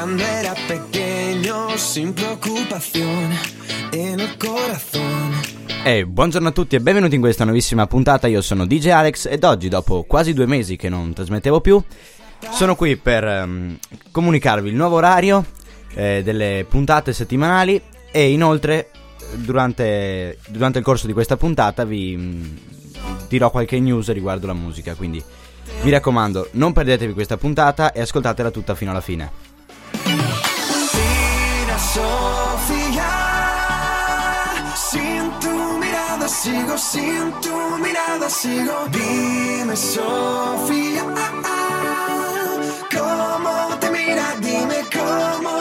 cuando era pequeño, sin preocupación en el corazón. E buongiorno a tutti e benvenuti in questa nuovissima puntata, io sono DJ Alex ed oggi dopo quasi due mesi che non trasmettevo più sono qui per um, comunicarvi il nuovo orario eh, delle puntate settimanali e inoltre durante, durante, il corso di questa puntata vi um, dirò qualche news riguardo la musica, quindi mi raccomando non perdetevi questa puntata e ascoltatela tutta fino alla fine. Sigo sin tu mirada, sigo. Dime, Sofía, ¿cómo te mira? Dime cómo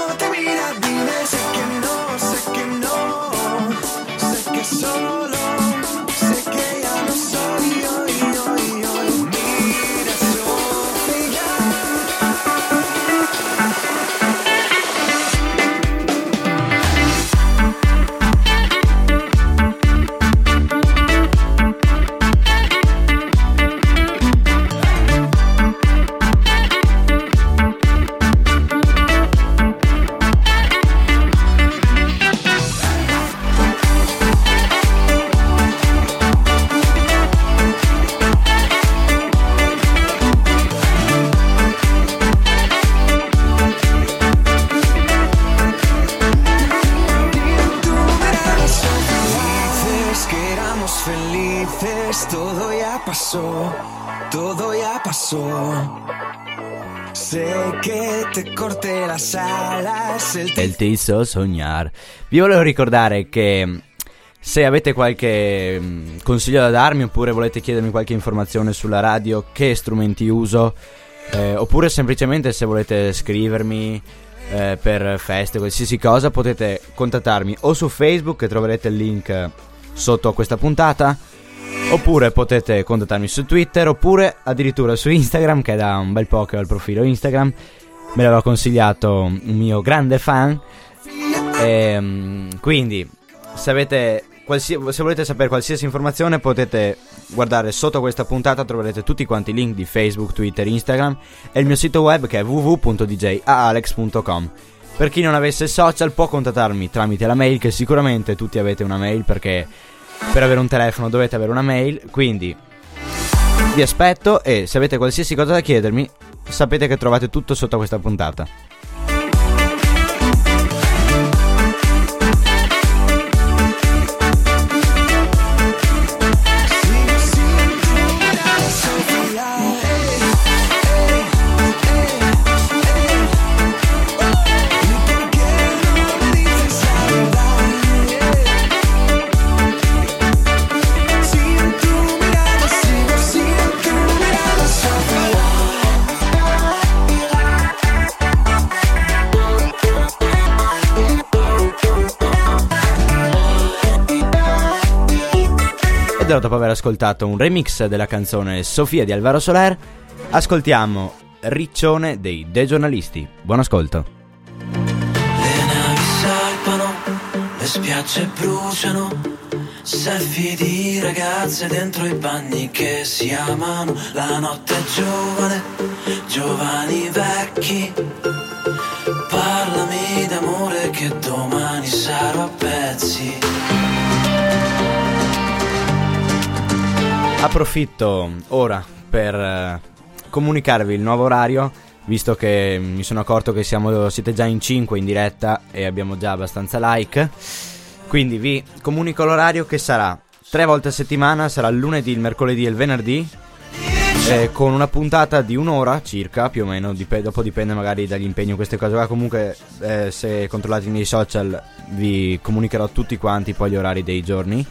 te... hizo soñar. Vi volevo ricordare che mm, se avete qualche mm, consiglio da darmi oppure volete chiedermi qualche informazione sulla radio, che strumenti uso, eh, oppure semplicemente se volete scrivermi eh, per feste, qualsiasi cosa, potete contattarmi o su Facebook, che troverete il link sotto a questa puntata, oppure potete contattarmi su Twitter, oppure addirittura su Instagram, che è da un bel po' che ho il profilo Instagram me l'aveva consigliato un mio grande fan. E, ehm, quindi, se, avete se volete sapere qualsiasi informazione, potete guardare sotto questa puntata. Troverete tutti quanti i link di Facebook, Twitter, Instagram e il mio sito web che è www.djalex.com. Per chi non avesse social, può contattarmi tramite la mail, che sicuramente tutti avete una mail perché per avere un telefono dovete avere una mail. Quindi vi aspetto e se avete qualsiasi cosa da chiedermi, sapete che trovate tutto sotto questa puntata. Dopo aver ascoltato un remix della canzone Sofia di Alvaro Soler, ascoltiamo Riccione dei De Giornalisti. Buon ascolto. Le navi salpano, le spiagge bruciano, selfie di ragazze dentro i bagni che si amano, la notte è giovane, giovani vecchi. Parlami d'amore che domani sarò a pezzi. Approfitto ora per eh, comunicarvi il nuovo orario, visto che mi sono accorto che siamo, siete già in 5 in diretta e abbiamo già abbastanza like. Quindi vi comunico l'orario che sarà tre volte a settimana, sarà il lunedì, il mercoledì e il venerdì. Eh, con una puntata di un'ora circa, più o meno, dip- dopo dipende magari dagli impegni queste cose qua. Comunque, eh, se controllate i miei social, vi comunicherò tutti quanti poi gli orari dei giorni.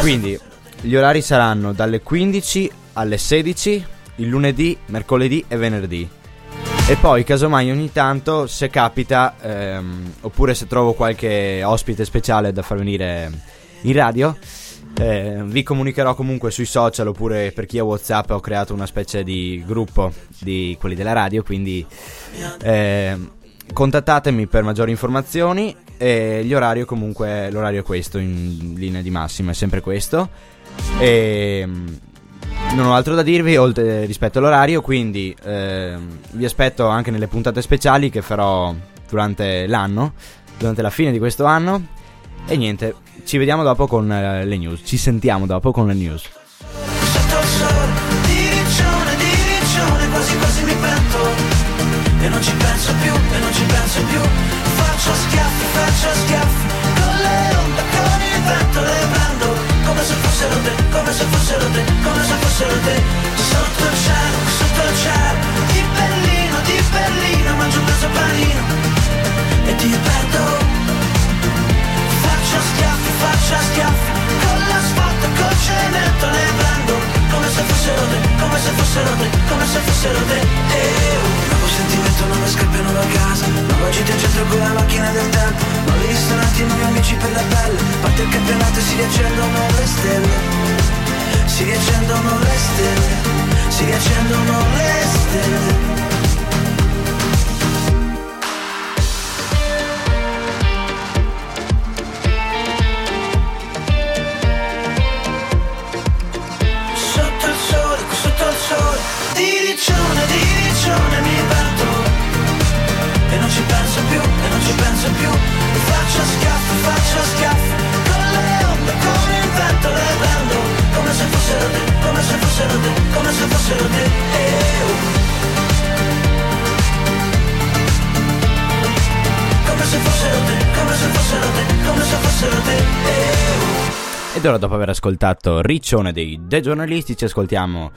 Quindi, gli orari saranno dalle 15 alle 16 il lunedì, mercoledì e venerdì. E poi, casomai, ogni tanto, se capita, ehm, oppure se trovo qualche ospite speciale da far venire in radio, eh, vi comunicherò comunque sui social oppure per chi ha WhatsApp ho creato una specie di gruppo di quelli della radio, quindi eh, contattatemi per maggiori informazioni e gli orari comunque l'orario è questo in linea di massima, è sempre questo. E non ho altro da dirvi oltre rispetto all'orario, quindi ehm, vi aspetto anche nelle puntate speciali che farò durante l'anno, durante la fine di questo anno. E niente, ci vediamo dopo con eh, le news. Ci sentiamo dopo con le news. E non ci penso più, e non ci penso più Faccio schiaffi, faccio schiaffi fossero te, come se fossero te, come se fossero te Ed ora, dopo aver ascoltato Riccione dei The Giornalisti, ci ascoltiamo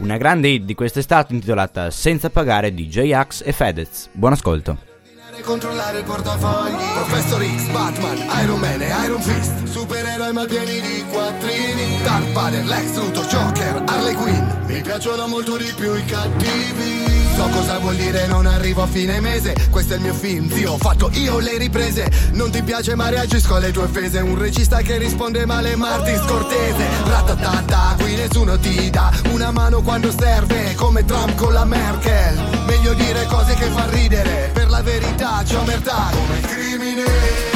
una grande hit di quest'estate intitolata Senza pagare di J-Ax e Fedez. Buon ascolto. Controllare il portafogli. Professor X, Batman, Iron Man e Iron Fist. Supereroi malpieni di quattrini. Dark Vader, Lex Luthor, Joker, Harley Quinn. Mi piacciono molto di più i cattivi. So cosa vuol dire non arrivo a fine mese. Questo è il mio film, zio, ho fatto io le riprese. Non ti piace ma reagisco alle tue offese. Un regista che risponde male Martin Scortese Ratatata, qui nessuno ti dà Una mano quando serve. Come Trump con la Merkel. Meglio dire cose che fa ridere verità c'è omertà Come crimine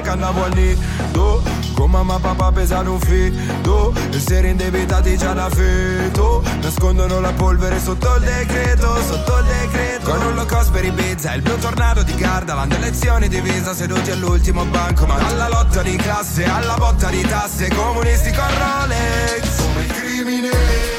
sfianca andavo al nido Con mamma e papà pesano un fido. Essere indebitati già da feto Nascondono la polvere sotto il decreto, sotto il decreto. Con un low cost per Ibiza, il blu tornado di Gardaland Lezioni di visa seduti all'ultimo banco. Ma alla lotta di classe, alla botta di tasse. Comunisti con Rolex. Come il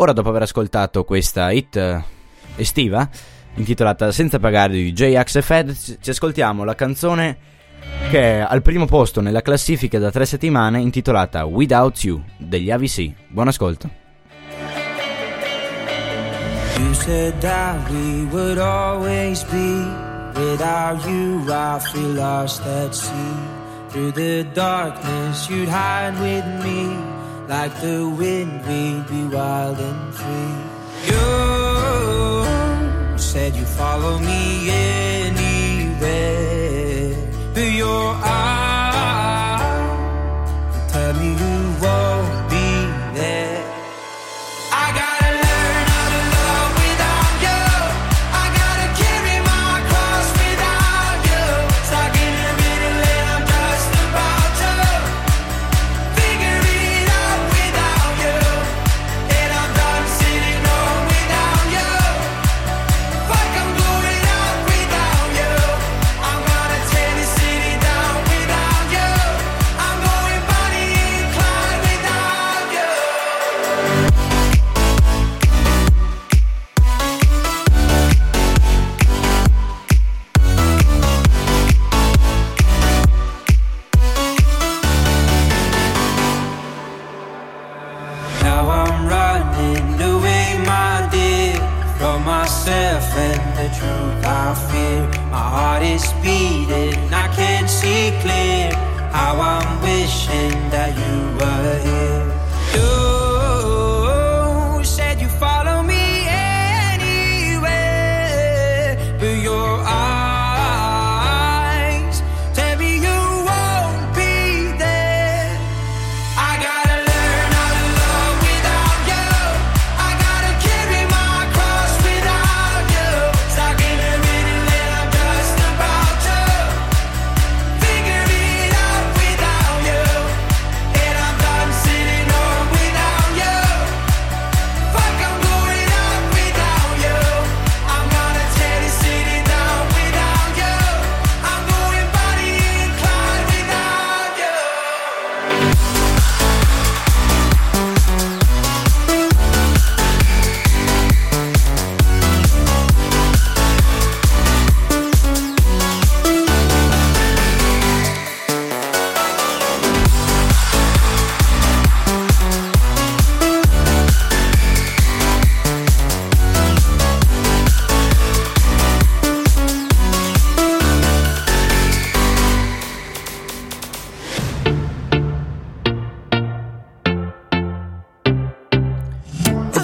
Ora, dopo aver ascoltato questa hit estiva, intitolata Senza pagare di J-Ax e Fed, ci ascoltiamo la canzone che è al primo posto nella classifica da tre settimane, intitolata Without You degli AVC. Buon ascolto. You said that we would always be. Without you, I feel lost at sea. Through the darkness, you'd hide with me. Like the wind, we'd be wild and free. You said you follow me anywhere. Through your eyes,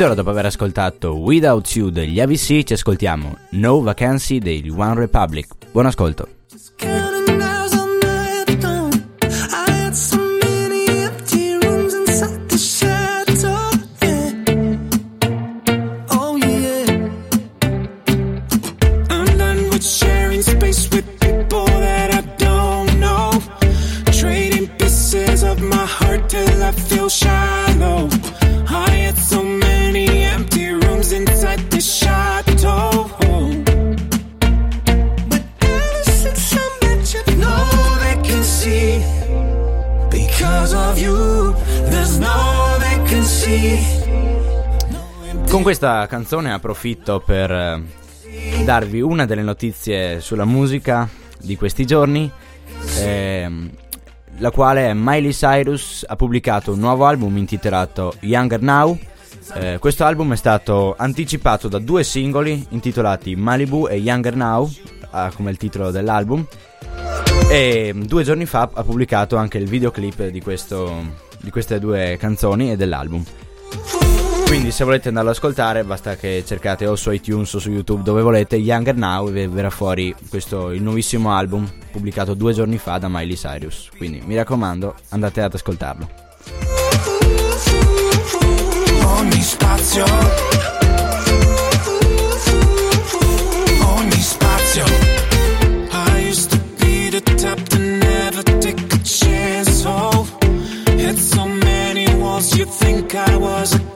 Ora, dopo aver ascoltato Without You degli AVC, ci ascoltiamo No Vacancy degli One Republic. Buon ascolto. Questa canzone approfitto per eh, darvi una delle notizie sulla musica di questi giorni, ehm, la quale Miley Cyrus ha pubblicato un nuovo album intitolato Younger Now. Eh, questo album è stato anticipato da due singoli intitolati Malibu e Younger Now, ah, come il titolo dell'album. E mm, due giorni fa ha pubblicato anche il videoclip di, questo, di queste due canzoni e dell'album. Quindi se volete andarlo ad ascoltare basta che cercate o su iTunes o su YouTube dove volete Younger Now e verrà fuori questo il nuovissimo album pubblicato due giorni fa da Miley Cyrus. Quindi mi raccomando andate ad ascoltarlo. Ogni spazio. Ogni spazio. I used to be the type to never take a chance. Oh, had so many walls, you think I was a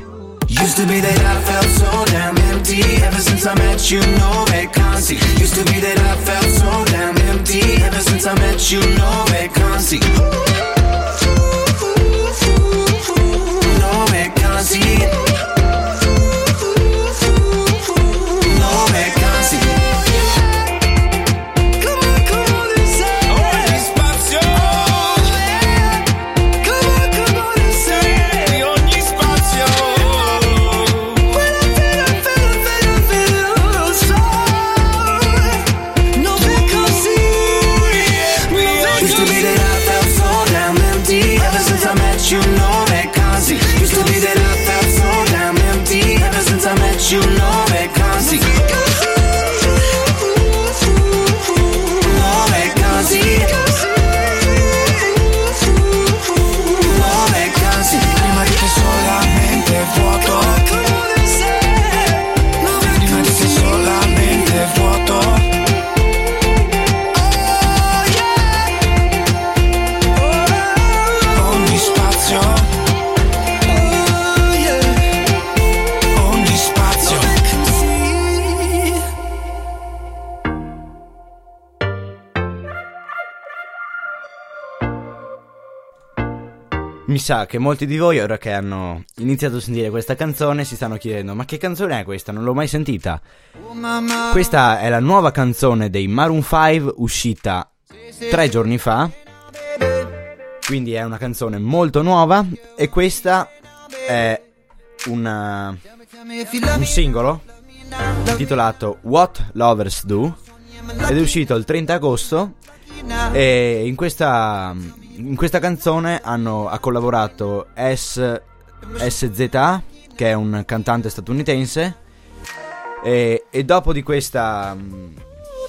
Used to be that I felt so damn empty. Ever since I met you, no vacancy. Used to be that I felt so damn empty. Ever since I met you, no vacancy. No vacancy. Mi sa che molti di voi, ora che hanno iniziato a sentire questa canzone, si stanno chiedendo: ma che canzone è questa? Non l'ho mai sentita. Questa è la nuova canzone dei Maroon 5 uscita tre giorni fa. Quindi è una canzone molto nuova. E questa è una- un singolo intitolato What Lovers Do. Ed è uscito il 30 agosto. E in questa, in questa canzone hanno, ha collaborato S, SZA, che è un cantante statunitense. E, e dopo di questa mm,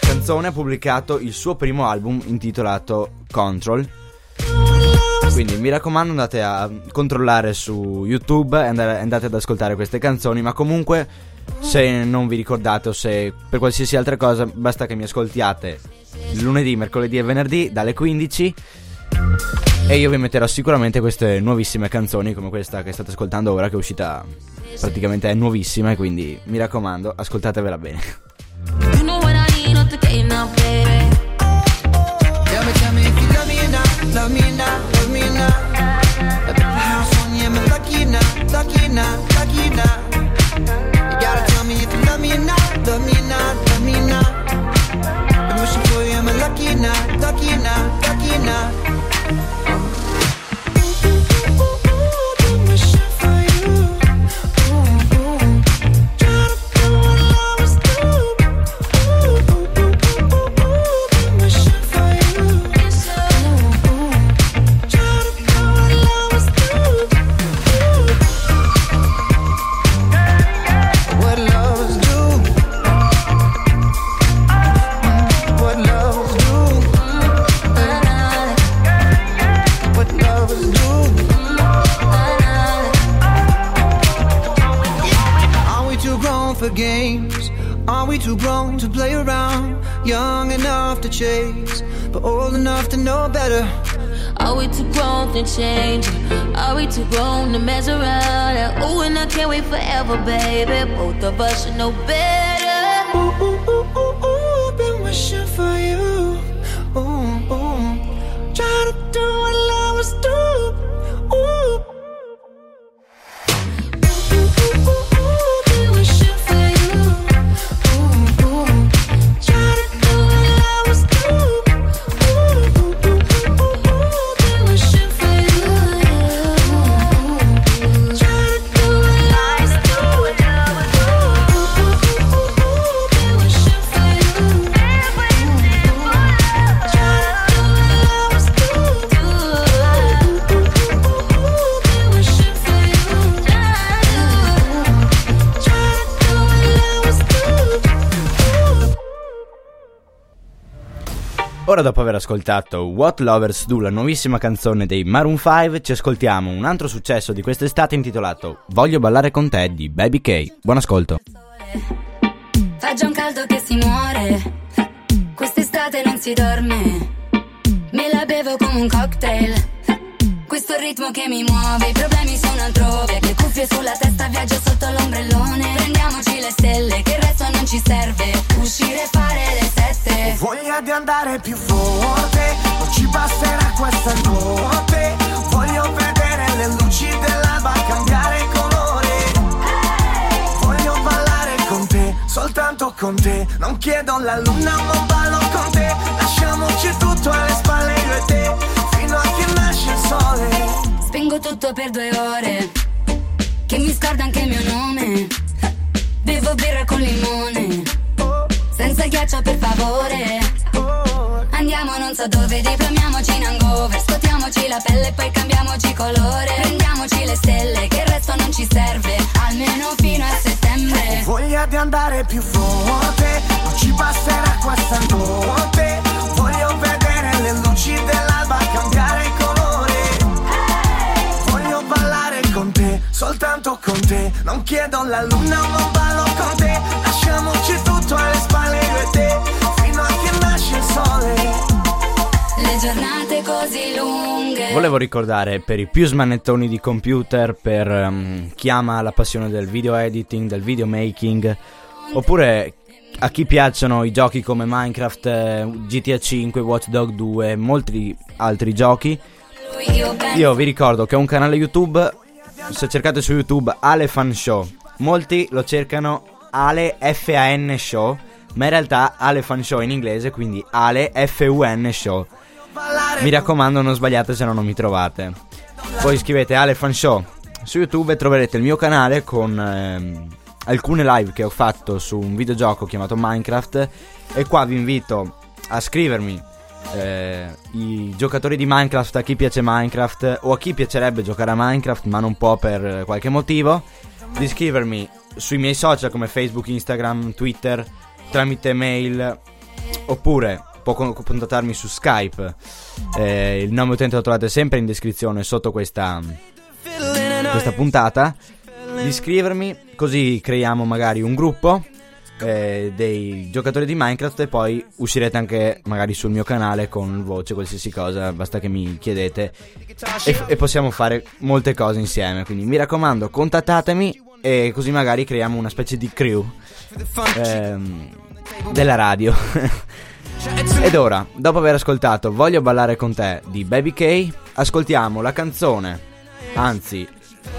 canzone ha pubblicato il suo primo album intitolato Control. Quindi mi raccomando andate a controllare su YouTube e andare- andate ad ascoltare queste canzoni, ma comunque se non vi ricordate o se per qualsiasi altra cosa basta che mi ascoltiate lunedì, mercoledì e venerdì dalle 15 e io vi metterò sicuramente queste nuovissime canzoni come questa che state ascoltando ora che è uscita praticamente è nuovissima e quindi mi raccomando ascoltatevela bene. Know better. Are we too grown to change? Are we too grown to mess around? Oh, and I can't wait forever, baby. Both of us should know better. Ooh, ooh, ooh, ooh, ooh, been wishing for you. Ora dopo aver ascoltato What Lovers Do, la nuovissima canzone dei Maroon 5, ci ascoltiamo un altro successo di quest'estate intitolato Voglio ballare con te di Baby K. Buon ascolto. Fa già un caldo che si muore. Quest'estate non si dorme. Me la bevo come un cocktail. Questo ritmo che mi muove, i problemi sono altrove. Le cuffie sulla testa, viaggio sotto l'ombrellone. Prendiamoci le stelle, che il resto non ci serve. Uscire e fare le sette. Voglia di andare più forte, non ci basterà questa notte. Voglio vedere le luci dell'alba cambiare colore. Voglio ballare con te, soltanto con te. Non chiedo la luna, ma ballo con te. Lasciamoci tutto alle spalle io e te, fino a che nasce il sole. Spengo tutto per due ore. Che mi scorda anche il mio nome. Bevo birra con limone. Senza ghiaccio per favore. Andiamo non so dove, diplomiamoci in hangover. Scotiamoci la pelle e poi cambiamoci colore. Prendiamoci le stelle, che il resto non ci serve. Almeno fino a settembre. Voglia di andare più forte, non ci basterà questa notte. Voglio vedere le luci dell'alba cambiare colore. Voglio ballare con te, soltanto con te. Non chiedo la luna, ma ballo Volevo ricordare per i più smanettoni di computer, per ehm, chi ama la passione del video editing, del videomaking, oppure a chi piacciono i giochi come Minecraft, eh, GTA 5, Watch Dog 2, molti altri giochi. Io vi ricordo che ho un canale YouTube, se cercate su YouTube Ale Fan Show, molti lo cercano Ale F-A-N Show, ma in realtà Ale Fan Show in inglese, quindi Ale F-U-N Show. Mi raccomando non sbagliate se no non mi trovate. Poi scrivete Ale Fan Show su YouTube e troverete il mio canale con ehm, alcune live che ho fatto su un videogioco chiamato Minecraft e qua vi invito a scrivermi eh, i giocatori di Minecraft a chi piace Minecraft o a chi piacerebbe giocare a Minecraft ma non può per qualche motivo di scrivermi sui miei social come Facebook, Instagram, Twitter tramite mail oppure può con- contattarmi su Skype Eh, il nome utente lo trovate sempre in descrizione sotto questa, questa puntata di iscrivermi così creiamo magari un gruppo eh, dei giocatori di Minecraft e poi uscirete anche magari sul mio canale con voce, qualsiasi cosa, basta che mi chiedete e, e possiamo fare molte cose insieme. Quindi mi raccomando, contattatemi e così magari creiamo una specie di crew ehm, della radio. Ed ora, dopo aver ascoltato Voglio ballare con te di Baby K, ascoltiamo la canzone, anzi,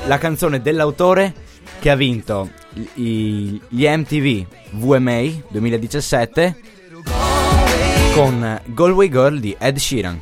la canzone dell'autore che ha vinto gli MTV VMA 2017 con Galway Girl di Ed Sheeran.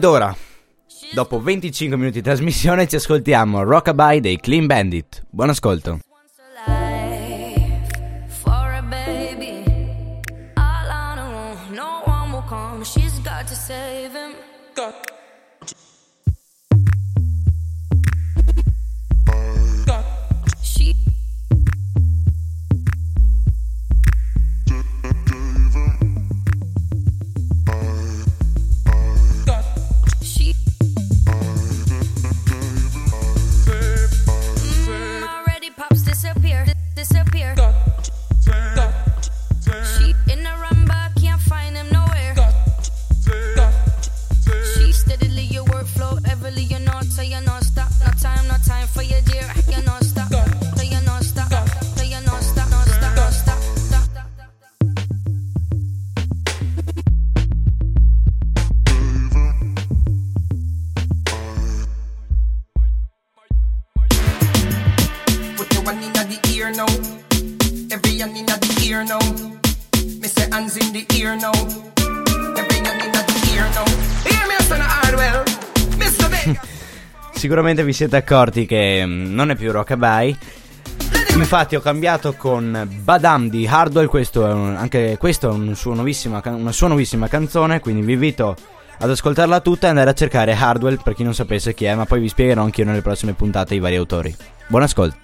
Ed ora, dopo 25 minuti di trasmissione, ci ascoltiamo Rockabye dei Clean Bandit. Buon ascolto. Sicuramente vi siete accorti che mm, non è più Rockabye. Infatti ho cambiato con Badam di Hardwell, questo è un- anche questo è un can- una sua nuovissima canzone, quindi vi invito ad ascoltarla tutta e andare a cercare Hardwell per chi non sapesse chi è, ma poi vi spiegherò anch'io nelle prossime puntate i vari autori. Buon ascolto.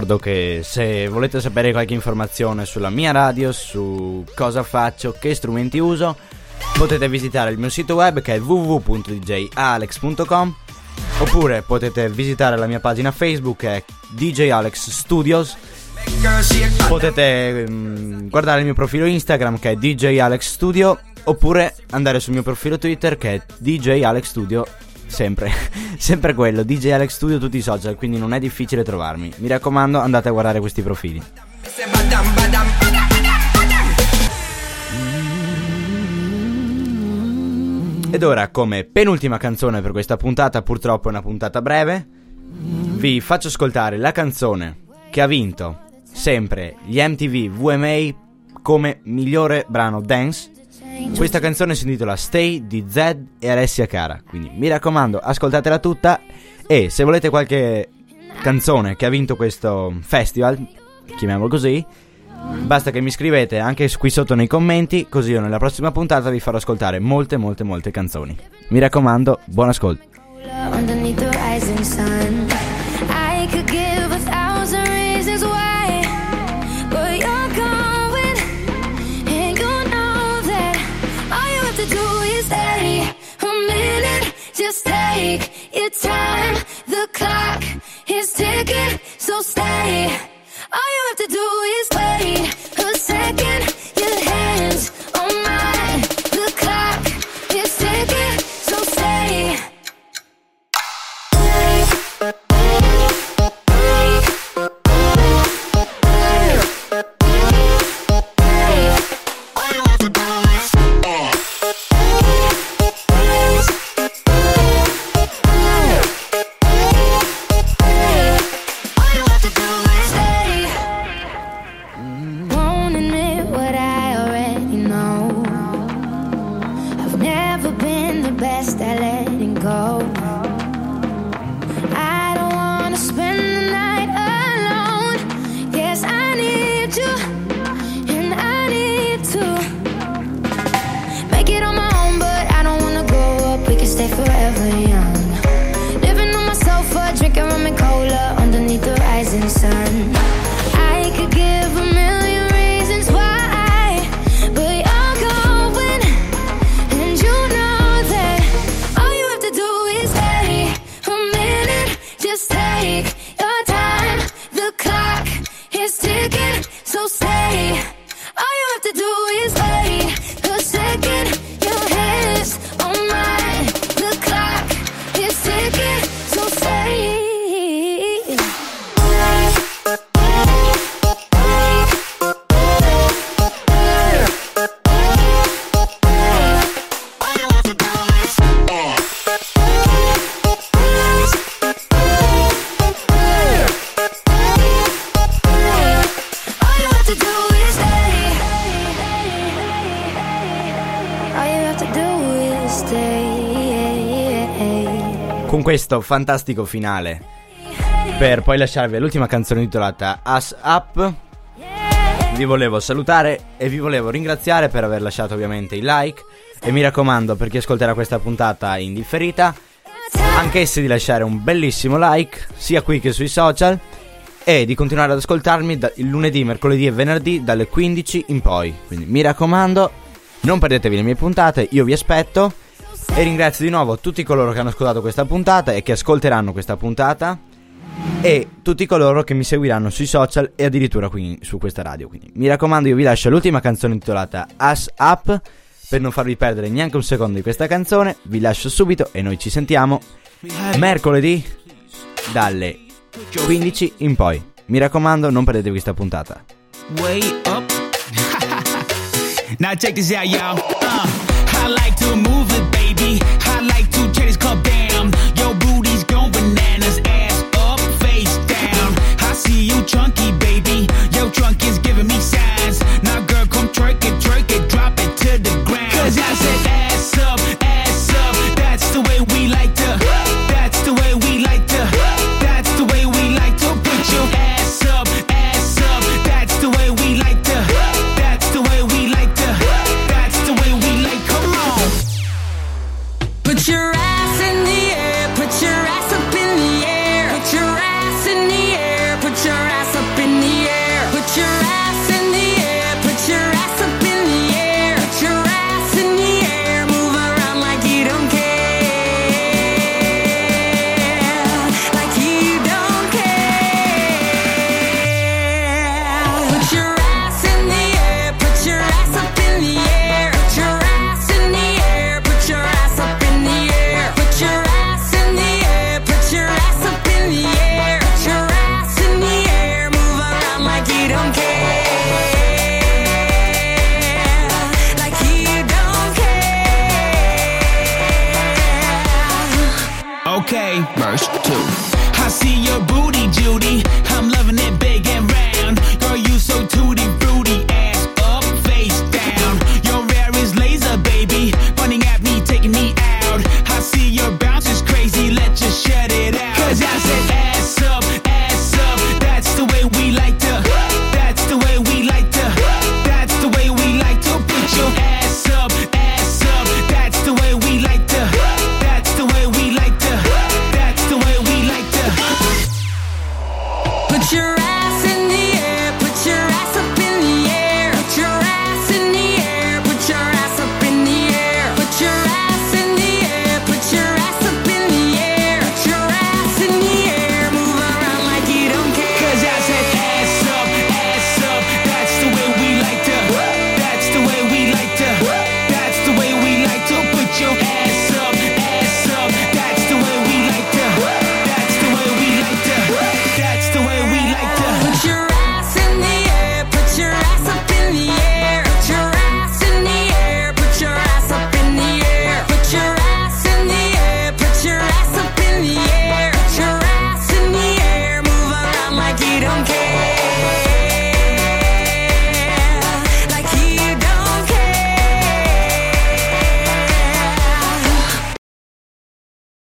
Ricordo che se volete sapere qualche informazione sulla mia radio, su cosa faccio, che strumenti uso, potete visitare il mio sito web che è www.djalex.com oppure potete visitare la mia pagina Facebook che è DJ Alex Studios. Potete mm, guardare il mio profilo Instagram che è DJ Alex Studio oppure andare sul mio profilo Twitter che è DJ Alex Studio sempre sempre quello. DJ Alex Studio tutti i social quindi non è difficile trovarmi. Mi raccomando andate a guardare questi profili. Ed ora come penultima canzone per questa puntata purtroppo è una puntata breve vi faccio ascoltare la canzone che ha vinto sempre gli MTV VMA come migliore brano dance Questa canzone si intitola Stay di Zed e Alessia Cara. Quindi mi raccomando, ascoltatela tutta. E se volete qualche canzone che ha vinto questo festival, chiamiamolo così, basta che mi scrivete anche qui sotto nei commenti, così io nella prossima puntata vi farò ascoltare molte, molte, molte canzoni. Mi raccomando, buon ascolto. Ticking, so stay. All you have to do is wait questo fantastico finale, per poi lasciarvi l'ultima canzone titolata Us Up, vi volevo salutare e vi volevo ringraziare per aver lasciato ovviamente il like. E mi raccomando, per chi ascolterà questa puntata in differita, anch'essi di lasciare un bellissimo like, sia qui che sui social, e di continuare ad ascoltarmi da- il lunedì, mercoledì e venerdì dalle 15 in poi. Quindi mi raccomando, non perdetevi le mie puntate, io vi aspetto. E ringrazio di nuovo tutti coloro che hanno ascoltato questa puntata e che ascolteranno questa puntata. E tutti coloro che mi seguiranno sui social e addirittura qui su questa radio. Quindi mi raccomando, io vi lascio l'ultima canzone intitolata Us Up. Per non farvi perdere neanche un secondo di questa canzone, vi lascio subito e noi ci sentiamo mercoledì dalle 15 in poi. Mi raccomando, non perdetevi questa puntata. way now check this out, y'all. Uh, I like to move kabam. Yo, booty's going bananas, ass up, face down. I see you chunky, baby. Your trunk is giving me signs. Now